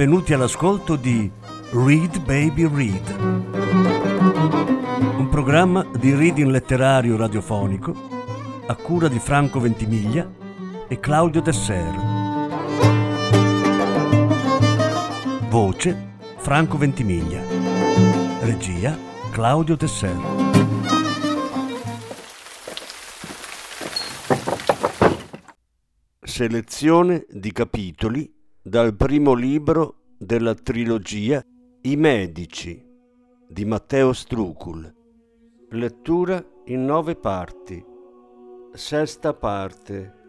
benvenuti all'ascolto di Read Baby Read, un programma di reading letterario radiofonico a cura di Franco Ventimiglia e Claudio Desser. Voce Franco Ventimiglia. Regia Claudio Desser. Selezione di capitoli dal primo libro della trilogia I Medici di Matteo Strucul. Lettura in nove parti. Sesta parte.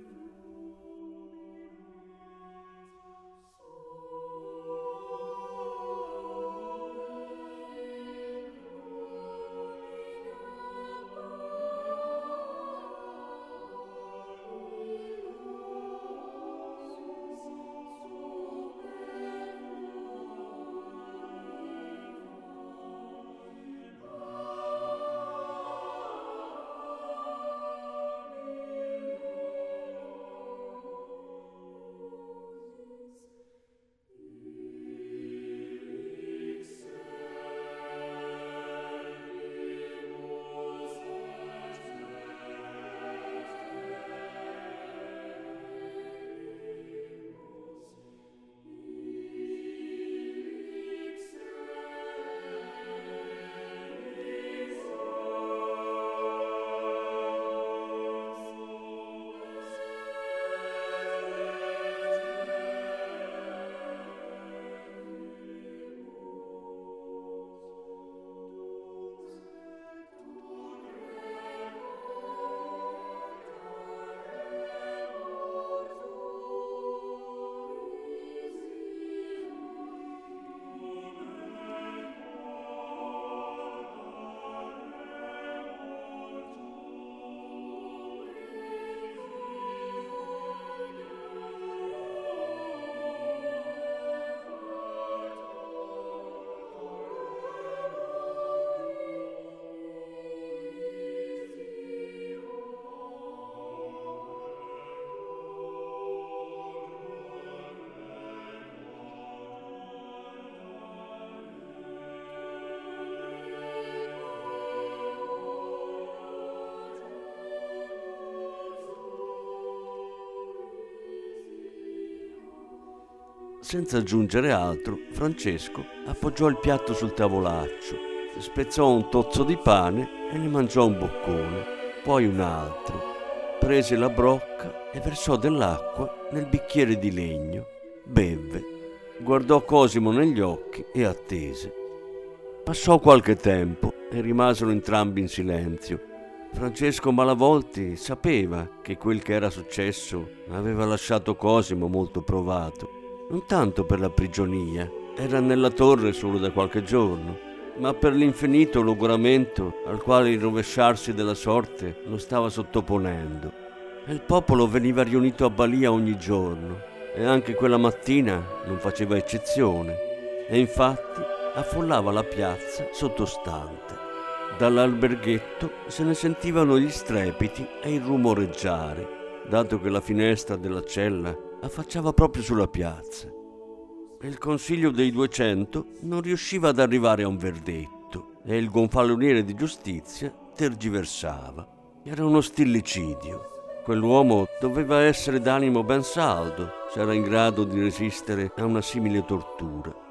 Senza aggiungere altro, Francesco appoggiò il piatto sul tavolaccio, spezzò un tozzo di pane e ne mangiò un boccone, poi un altro. Prese la brocca e versò dell'acqua nel bicchiere di legno. Bevve, guardò Cosimo negli occhi e attese. Passò qualche tempo e rimasero entrambi in silenzio. Francesco Malavolti sapeva che quel che era successo aveva lasciato Cosimo molto provato non tanto per la prigionia, era nella torre solo da qualche giorno, ma per l'infinito logoramento al quale il rovesciarsi della sorte lo stava sottoponendo. E il popolo veniva riunito a Balia ogni giorno e anche quella mattina non faceva eccezione e infatti affollava la piazza sottostante. Dall'alberghetto se ne sentivano gli strepiti e il rumoreggiare, dato che la finestra della cella affacciava proprio sulla piazza. Il Consiglio dei 200 non riusciva ad arrivare a un verdetto e il gonfaloniere di giustizia tergiversava. Era uno stillicidio. Quell'uomo doveva essere d'animo ben saldo se era in grado di resistere a una simile tortura.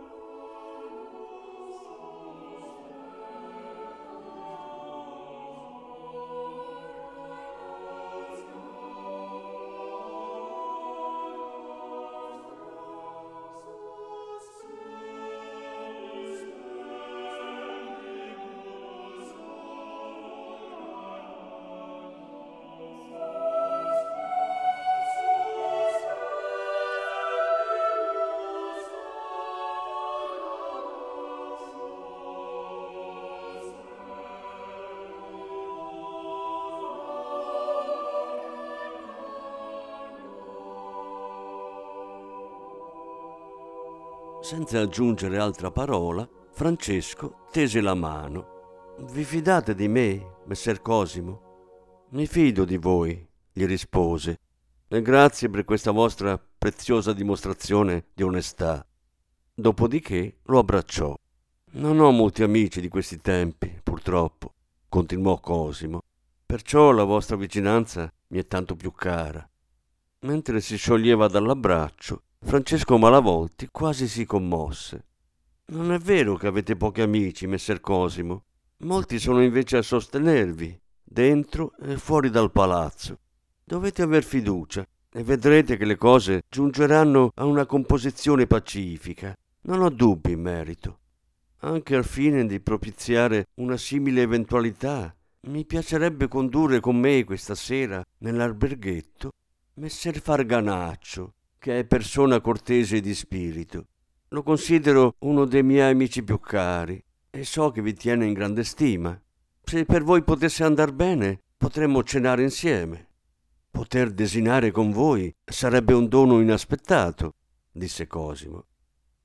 Senza aggiungere altra parola, Francesco tese la mano. Vi fidate di me, messer Cosimo? Mi fido di voi, gli rispose, e grazie per questa vostra preziosa dimostrazione di onestà. dopodiché lo abbracciò. Non ho molti amici di questi tempi, purtroppo, continuò Cosimo, perciò la vostra vicinanza mi è tanto più cara. Mentre si scioglieva dall'abbraccio, Francesco Malavolti quasi si commosse. Non è vero che avete pochi amici, messer Cosimo. Molti sono invece a sostenervi, dentro e fuori dal palazzo. Dovete aver fiducia e vedrete che le cose giungeranno a una composizione pacifica. Non ho dubbi in merito. Anche al fine di propiziare una simile eventualità, mi piacerebbe condurre con me questa sera nell'alberghetto messer Farganaccio, che è persona cortese di spirito. Lo considero uno dei miei amici più cari e so che vi tiene in grande stima. Se per voi potesse andar bene, potremmo cenare insieme. Poter desinare con voi sarebbe un dono inaspettato, disse Cosimo.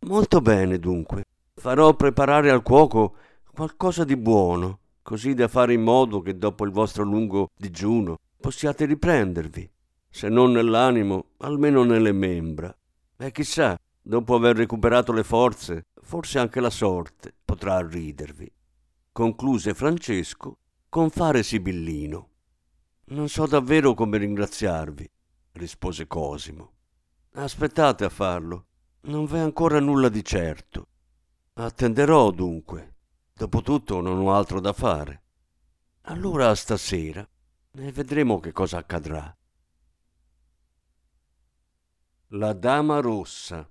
Molto bene, dunque. Farò preparare al cuoco qualcosa di buono, così da fare in modo che dopo il vostro lungo digiuno possiate riprendervi, se non nell'animo, almeno nelle membra. E chissà, dopo aver recuperato le forze, forse anche la sorte potrà ridervi. Concluse Francesco con fare sibillino. Non so davvero come ringraziarvi, rispose Cosimo. Aspettate a farlo, non v'è ancora nulla di certo. Attenderò dunque. Dopotutto non ho altro da fare. Allora stasera e vedremo che cosa accadrà. La Dama Rossa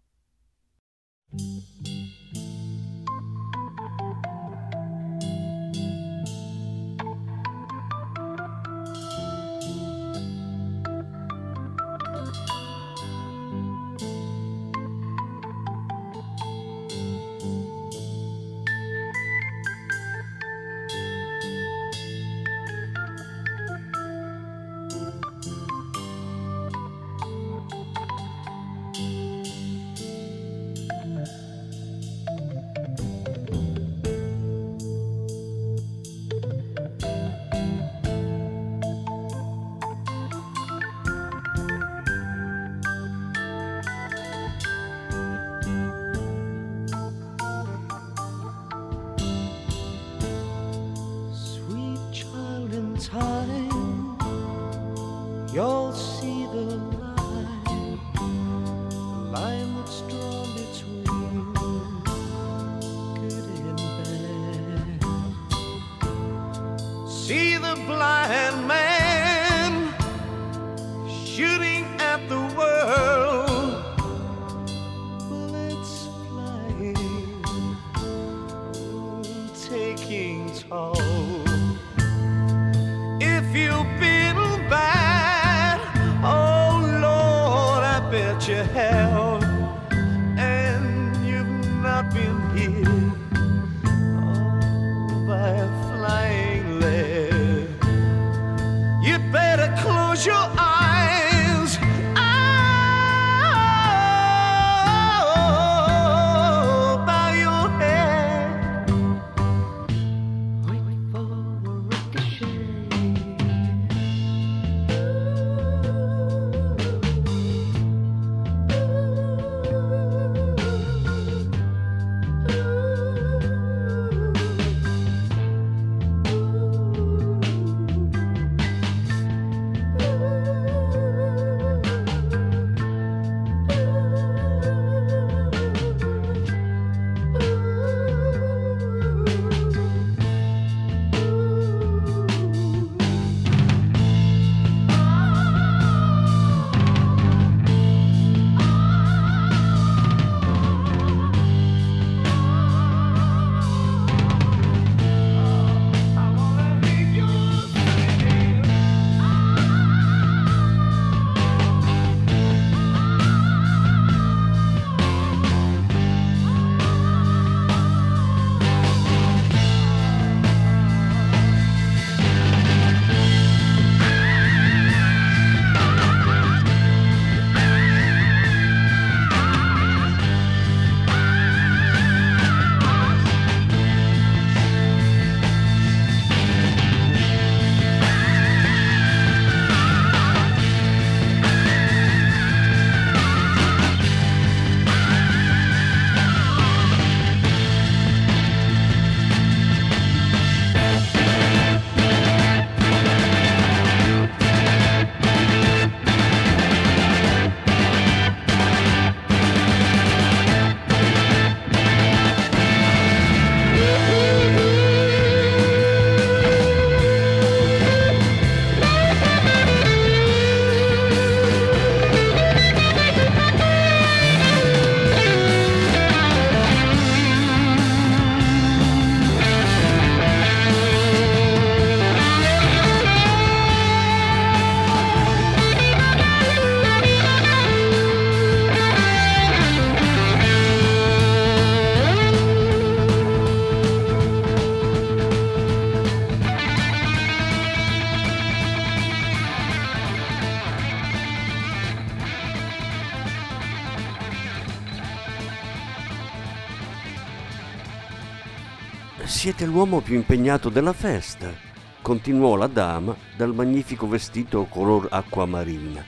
Siete l'uomo più impegnato della festa, continuò la dama dal magnifico vestito color acquamarina.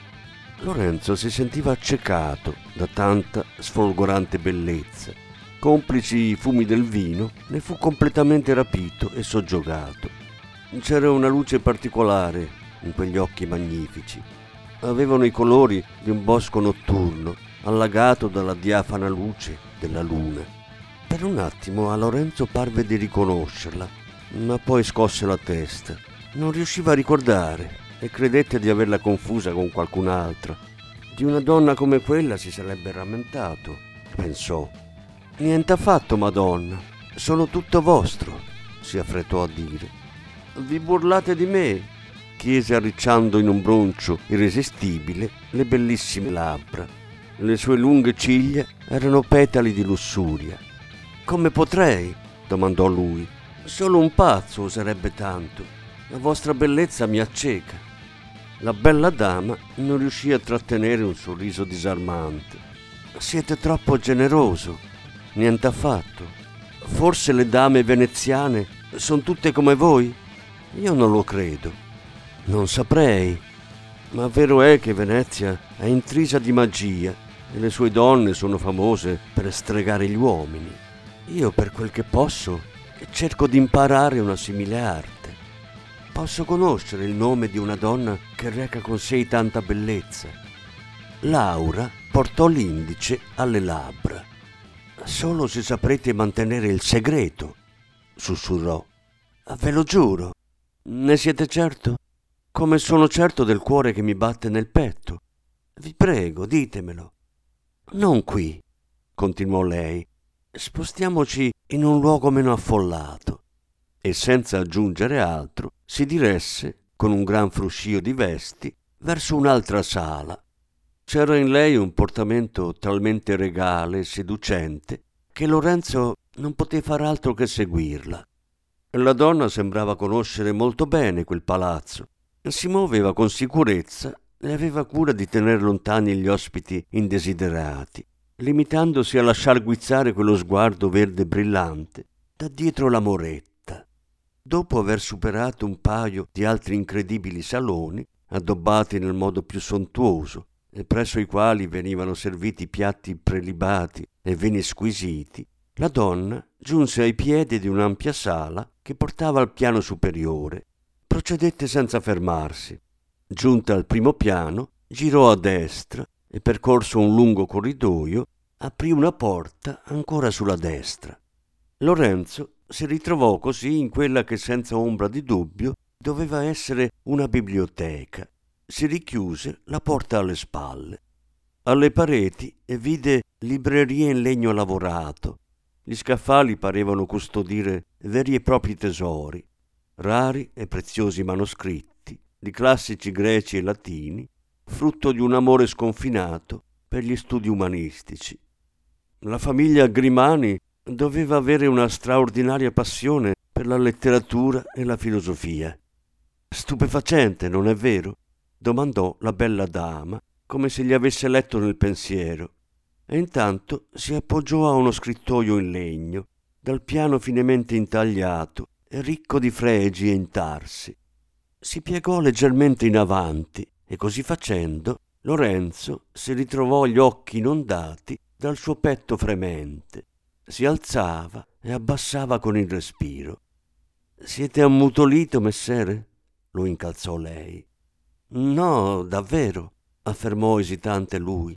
Lorenzo si sentiva accecato da tanta sfolgorante bellezza. Complici i fumi del vino, ne fu completamente rapito e soggiogato. C'era una luce particolare in quegli occhi magnifici. Avevano i colori di un bosco notturno, allagato dalla diafana luce della luna. Per un attimo a Lorenzo parve di riconoscerla, ma poi scosse la testa. Non riusciva a ricordare e credette di averla confusa con qualcun'altra. Di una donna come quella si sarebbe rammentato, pensò. Niente affatto, Madonna, sono tutto vostro, si affrettò a dire. Vi burlate di me? chiese arricciando in un broncio irresistibile le bellissime labbra. Le sue lunghe ciglia erano petali di lussuria. Come potrei? domandò lui. Solo un pazzo oserebbe tanto. La vostra bellezza mi acceca. La bella dama non riuscì a trattenere un sorriso disarmante. Siete troppo generoso. Niente affatto. Forse le dame veneziane sono tutte come voi? Io non lo credo. Non saprei. Ma vero è che Venezia è intrisa di magia e le sue donne sono famose per stregare gli uomini. Io, per quel che posso, cerco di imparare una simile arte. Posso conoscere il nome di una donna che reca con sé tanta bellezza. Laura portò l'indice alle labbra. Solo se saprete mantenere il segreto, sussurrò. Ve lo giuro. Ne siete certo? Come sono certo del cuore che mi batte nel petto. Vi prego, ditemelo. Non qui, continuò lei. Spostiamoci in un luogo meno affollato e senza aggiungere altro si diresse, con un gran fruscio di vesti, verso un'altra sala. C'era in lei un portamento talmente regale e seducente che Lorenzo non poté far altro che seguirla. La donna sembrava conoscere molto bene quel palazzo. Si muoveva con sicurezza e aveva cura di tener lontani gli ospiti indesiderati, limitandosi a lasciar guizzare quello sguardo verde brillante da dietro la moretta. Dopo aver superato un paio di altri incredibili saloni, addobbati nel modo più sontuoso, e presso i quali venivano serviti piatti prelibati e vini squisiti, la donna giunse ai piedi di un'ampia sala che portava al piano superiore. Procedette senza fermarsi. Giunta al primo piano, girò a destra e percorso un lungo corridoio, aprì una porta ancora sulla destra. Lorenzo si ritrovò così in quella che senza ombra di dubbio doveva essere una biblioteca. Si richiuse la porta alle spalle. Alle pareti vide librerie in legno lavorato. Gli scaffali parevano custodire veri e propri tesori, rari e preziosi manoscritti, di classici greci e latini, frutto di un amore sconfinato per gli studi umanistici. La famiglia Grimani doveva avere una straordinaria passione per la letteratura e la filosofia. Stupefacente, non è vero? domandò la bella dama, come se gli avesse letto nel pensiero, e intanto si appoggiò a uno scrittoio in legno, dal piano finemente intagliato e ricco di fregi e intarsi. Si piegò leggermente in avanti e così facendo Lorenzo si ritrovò gli occhi inondati dal suo petto fremente si alzava e abbassava con il respiro. Siete ammutolito, messere? lo incalzò lei. No, davvero, affermò esitante lui.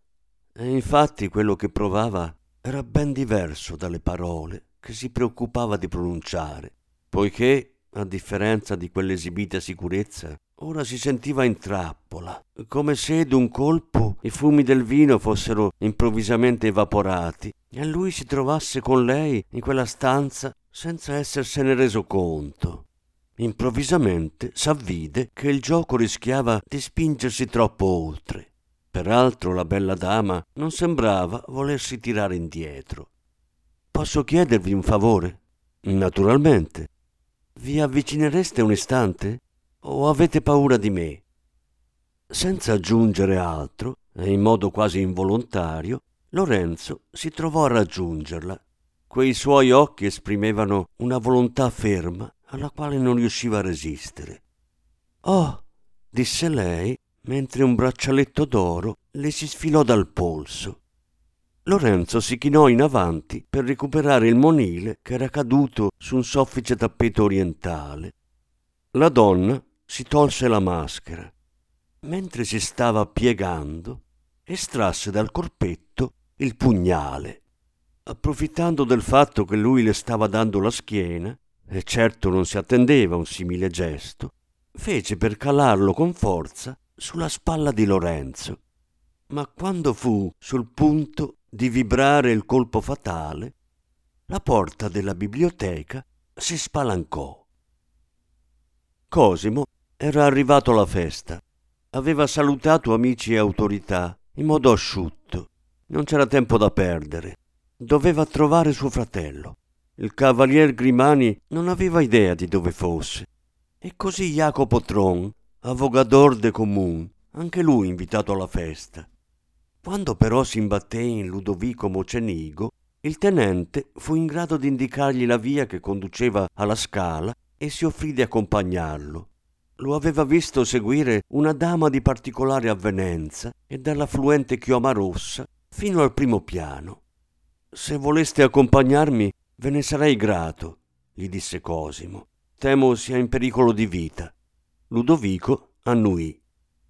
E infatti quello che provava era ben diverso dalle parole che si preoccupava di pronunciare, poiché, a differenza di quell'esibita sicurezza, ora si sentiva in trappola, come se d'un colpo i fumi del vino fossero improvvisamente evaporati e lui si trovasse con lei in quella stanza senza essersene reso conto. Improvvisamente s'avvide che il gioco rischiava di spingersi troppo oltre. Peraltro la bella dama non sembrava volersi tirare indietro. Posso chiedervi un favore? Naturalmente. Vi avvicinereste un istante? O avete paura di me? Senza aggiungere altro, e in modo quasi involontario, Lorenzo si trovò a raggiungerla. Quei suoi occhi esprimevano una volontà ferma alla quale non riusciva a resistere. Oh, disse lei, mentre un braccialetto d'oro le si sfilò dal polso. Lorenzo si chinò in avanti per recuperare il monile che era caduto su un soffice tappeto orientale. La donna si tolse la maschera. Mentre si stava piegando, estrasse dal corpetto il pugnale. Approfittando del fatto che lui le stava dando la schiena, e certo non si attendeva un simile gesto, fece per calarlo con forza sulla spalla di Lorenzo. Ma quando fu sul punto di vibrare il colpo fatale, la porta della biblioteca si spalancò. Cosimo era arrivato alla festa. Aveva salutato amici e autorità in modo asciutto. Non c'era tempo da perdere. Doveva trovare suo fratello. Il cavalier Grimani non aveva idea di dove fosse. E così Jacopo Tron, avogador de comun, anche lui invitato alla festa. Quando però si imbatté in Ludovico Mocenigo, il tenente fu in grado di indicargli la via che conduceva alla scala e si offrì di accompagnarlo. Lo aveva visto seguire una dama di particolare avvenenza e dall'affluente Chioma Rossa fino al primo piano. Se voleste accompagnarmi, ve ne sarei grato, gli disse Cosimo. Temo sia in pericolo di vita. Ludovico annuì.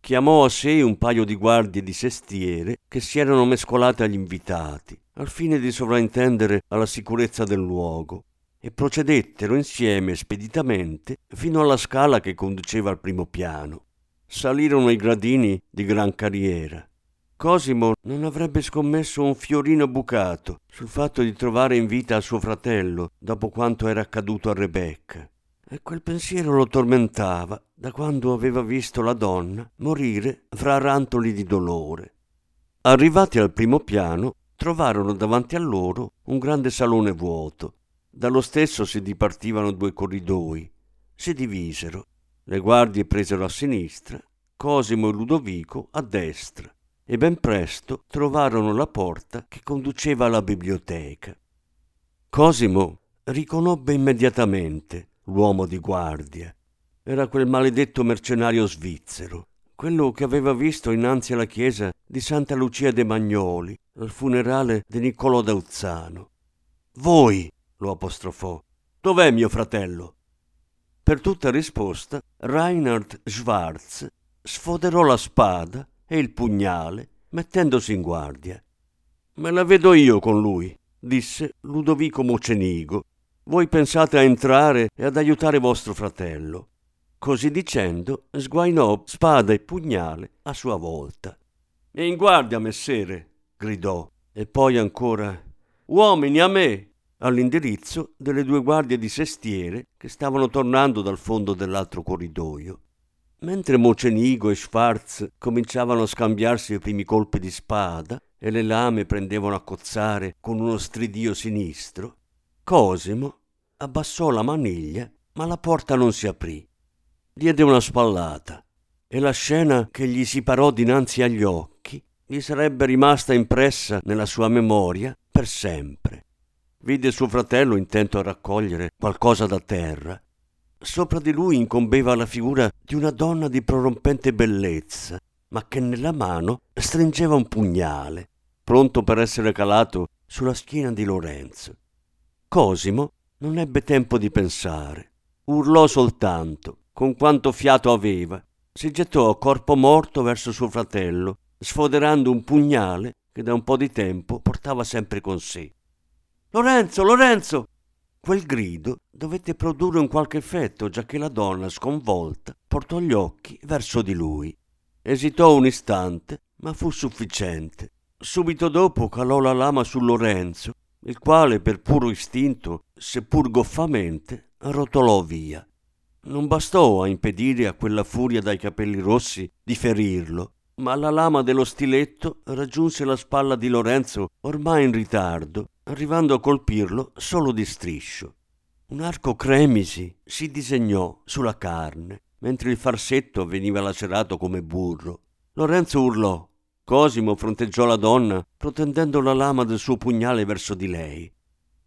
Chiamò a sé un paio di guardie di sestiere che si erano mescolate agli invitati, al fine di sovraintendere alla sicurezza del luogo, e procedettero insieme speditamente fino alla scala che conduceva al primo piano. Salirono i gradini di gran carriera. Cosimo non avrebbe scommesso un fiorino bucato sul fatto di trovare in vita suo fratello dopo quanto era accaduto a Rebecca. E quel pensiero lo tormentava da quando aveva visto la donna morire fra rantoli di dolore. Arrivati al primo piano, trovarono davanti a loro un grande salone vuoto. Dallo stesso si dipartivano due corridoi. Si divisero. Le guardie presero a sinistra, Cosimo e Ludovico a destra e ben presto trovarono la porta che conduceva alla biblioteca. Cosimo riconobbe immediatamente l'uomo di guardia. Era quel maledetto mercenario svizzero, quello che aveva visto innanzi alla chiesa di Santa Lucia de Magnoli, al funerale di Niccolò Dauzzano. Voi, lo apostrofò, dov'è mio fratello? Per tutta risposta, Reinhard Schwarz sfoderò la spada e il pugnale, mettendosi in guardia. Me la vedo io con lui, disse Ludovico Mocenigo. Voi pensate a entrare e ad aiutare vostro fratello. Così dicendo, sguainò spada e pugnale a sua volta. In guardia, messere, gridò, e poi ancora Uomini a me! All'indirizzo delle due guardie di sestiere che stavano tornando dal fondo dell'altro corridoio. Mentre Mocenigo e Schwarz cominciavano a scambiarsi i primi colpi di spada e le lame prendevano a cozzare con uno stridio sinistro, Cosimo abbassò la maniglia, ma la porta non si aprì. Diede una spallata e la scena che gli si parò dinanzi agli occhi gli sarebbe rimasta impressa nella sua memoria per sempre. Vide suo fratello intento a raccogliere qualcosa da terra Sopra di lui incombeva la figura di una donna di prorompente bellezza, ma che nella mano stringeva un pugnale, pronto per essere calato sulla schiena di Lorenzo. Cosimo non ebbe tempo di pensare. Urlò soltanto, con quanto fiato aveva. Si gettò a corpo morto verso suo fratello, sfoderando un pugnale che da un po' di tempo portava sempre con sé. Lorenzo, Lorenzo! Quel grido dovette produrre un qualche effetto, giacché la donna, sconvolta, portò gli occhi verso di lui. Esitò un istante, ma fu sufficiente. Subito dopo calò la lama su Lorenzo, il quale, per puro istinto, seppur goffamente, rotolò via. Non bastò a impedire a quella furia dai capelli rossi di ferirlo, ma la lama dello stiletto raggiunse la spalla di Lorenzo ormai in ritardo arrivando a colpirlo solo di striscio. Un arco cremisi si disegnò sulla carne, mentre il farsetto veniva lacerato come burro. Lorenzo urlò. Cosimo fronteggiò la donna, protendendo la lama del suo pugnale verso di lei.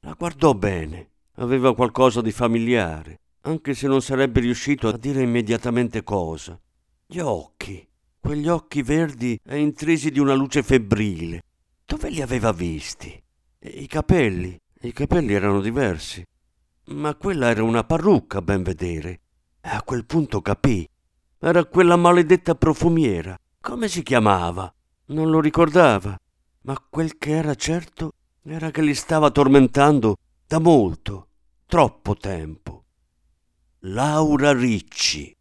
La guardò bene. Aveva qualcosa di familiare, anche se non sarebbe riuscito a dire immediatamente cosa. Gli occhi, quegli occhi verdi e intrisi di una luce febbrile. Dove li aveva visti? I capelli, i capelli erano diversi. Ma quella era una parrucca, ben vedere. E a quel punto capì. Era quella maledetta profumiera. Come si chiamava? Non lo ricordava. Ma quel che era certo era che li stava tormentando da molto, troppo tempo. Laura Ricci.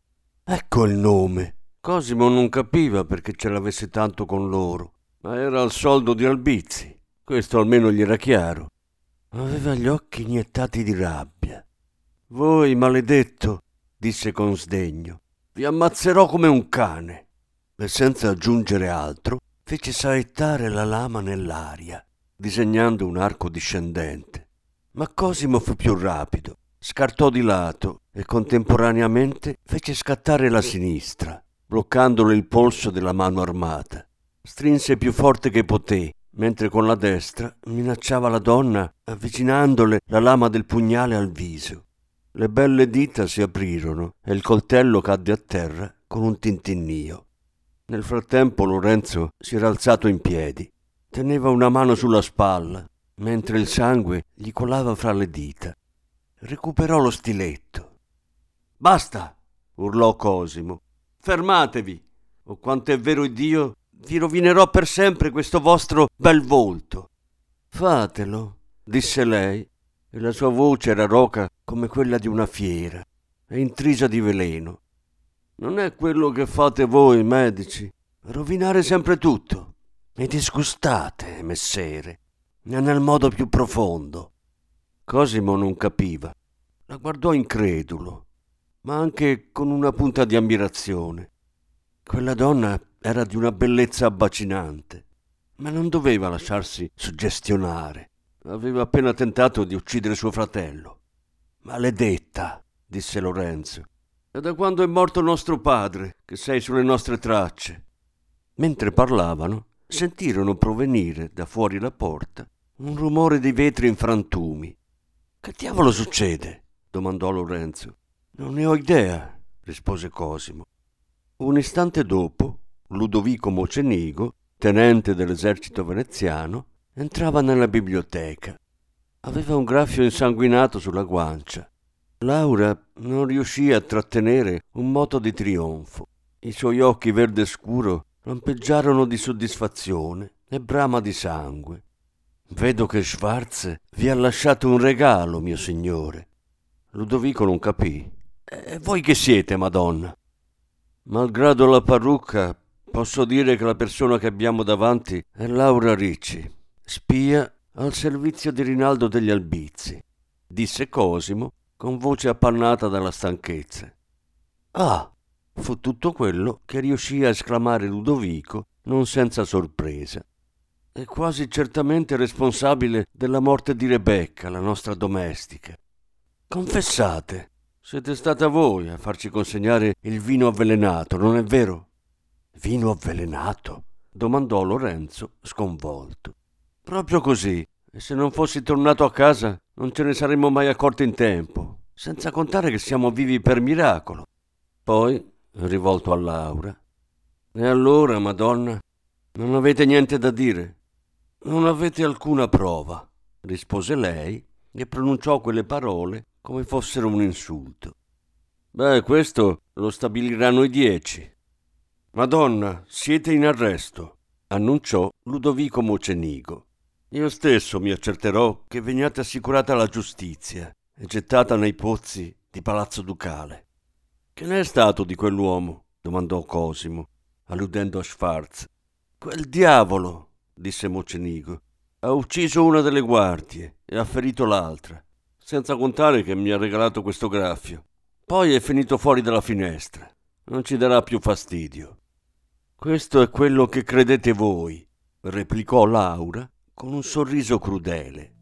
Ecco il nome. Cosimo non capiva perché ce l'avesse tanto con loro, ma era il soldo di Albizzi. Questo almeno gli era chiaro. Aveva gli occhi iniettati di rabbia. Voi, maledetto, disse con sdegno, vi ammazzerò come un cane. E senza aggiungere altro, fece saettare la lama nell'aria, disegnando un arco discendente. Ma Cosimo fu più rapido, scartò di lato e contemporaneamente fece scattare la sinistra, bloccandole il polso della mano armata. Strinse più forte che poté, mentre con la destra minacciava la donna avvicinandole la lama del pugnale al viso. Le belle dita si aprirono e il coltello cadde a terra con un tintinnio. Nel frattempo Lorenzo si era alzato in piedi. Teneva una mano sulla spalla, mentre il sangue gli colava fra le dita. Recuperò lo stiletto. Basta! urlò Cosimo. Fermatevi, o quanto è vero Dio, vi rovinerò per sempre questo vostro bel volto. Fatelo, disse lei, e la sua voce era roca come quella di una fiera e intrisa di veleno. Non è quello che fate voi, medici, rovinare sempre tutto. Mi disgustate, messere, nel modo più profondo. Cosimo non capiva. La guardò incredulo ma anche con una punta di ammirazione. Quella donna era di una bellezza abbacinante, ma non doveva lasciarsi suggestionare. Aveva appena tentato di uccidere suo fratello. Maledetta, disse Lorenzo. È da quando è morto nostro padre che sei sulle nostre tracce. Mentre parlavano, sentirono provenire da fuori la porta un rumore di vetri in frantumi. Che diavolo succede? domandò Lorenzo. Non ne ho idea, rispose Cosimo. Un istante dopo, Ludovico Mocenigo, tenente dell'esercito veneziano, entrava nella biblioteca. Aveva un graffio insanguinato sulla guancia. Laura non riuscì a trattenere un moto di trionfo. I suoi occhi verde scuro lampeggiarono di soddisfazione e brama di sangue. Vedo che Schwarz vi ha lasciato un regalo, mio signore. Ludovico non capì. E voi che siete, Madonna? Malgrado la parrucca, posso dire che la persona che abbiamo davanti è Laura Ricci, spia al servizio di Rinaldo degli Albizzi, disse Cosimo con voce appannata dalla stanchezza. Ah, fu tutto quello che riuscì a esclamare Ludovico, non senza sorpresa. È quasi certamente responsabile della morte di Rebecca, la nostra domestica. Confessate, siete stata voi a farci consegnare il vino avvelenato, non è vero? Vino avvelenato? domandò Lorenzo, sconvolto. Proprio così. E se non fossi tornato a casa non ce ne saremmo mai accorti in tempo, senza contare che siamo vivi per miracolo. Poi, rivolto a Laura, e allora, Madonna, non avete niente da dire? Non avete alcuna prova, rispose lei e pronunciò quelle parole come fossero un insulto. Beh, questo lo stabiliranno i dieci. Madonna, siete in arresto, annunciò Ludovico Mocenigo. Io stesso mi accerterò che veniate assicurata alla giustizia e gettata nei pozzi di Palazzo Ducale. Che ne è stato di quell'uomo? domandò Cosimo, alludendo a Schwarz. Quel diavolo, disse Mocenigo, ha ucciso una delle guardie e ha ferito l'altra senza contare che mi ha regalato questo graffio. Poi è finito fuori dalla finestra. Non ci darà più fastidio. Questo è quello che credete voi, replicò Laura con un sorriso crudele.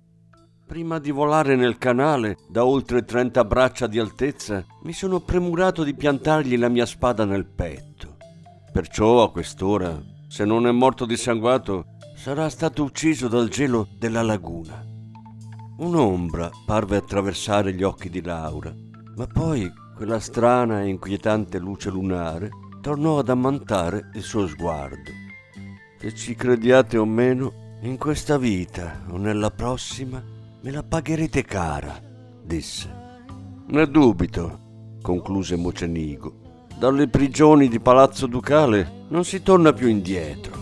Prima di volare nel canale da oltre trenta braccia di altezza, mi sono premurato di piantargli la mia spada nel petto. Perciò a quest'ora, se non è morto dissanguato, sarà stato ucciso dal gelo della laguna. Un'ombra parve attraversare gli occhi di Laura, ma poi quella strana e inquietante luce lunare tornò ad ammantare il suo sguardo. Se ci crediate o meno, in questa vita o nella prossima me la pagherete cara, disse. Ne dubito, concluse Mocenigo. Dalle prigioni di Palazzo Ducale non si torna più indietro.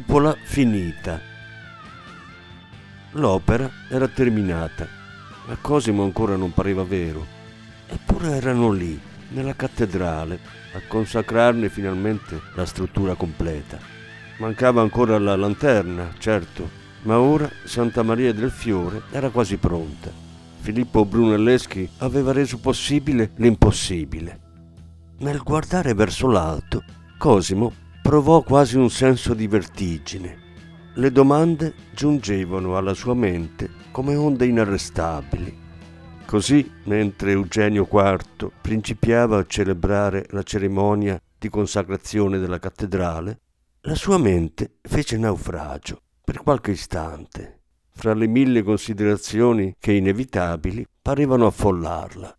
Cupola finita. L'opera era terminata, ma Cosimo ancora non pareva vero. Eppure erano lì, nella cattedrale, a consacrarne finalmente la struttura completa. Mancava ancora la lanterna, certo, ma ora Santa Maria del Fiore era quasi pronta. Filippo Brunelleschi aveva reso possibile l'impossibile. Nel guardare verso l'alto, Cosimo provò quasi un senso di vertigine. Le domande giungevano alla sua mente come onde inarrestabili. Così, mentre Eugenio IV principiava a celebrare la cerimonia di consacrazione della cattedrale, la sua mente fece naufragio per qualche istante, fra le mille considerazioni che inevitabili parevano affollarla.